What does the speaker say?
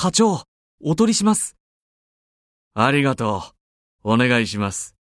課長、お取りします。ありがとう。お願いします。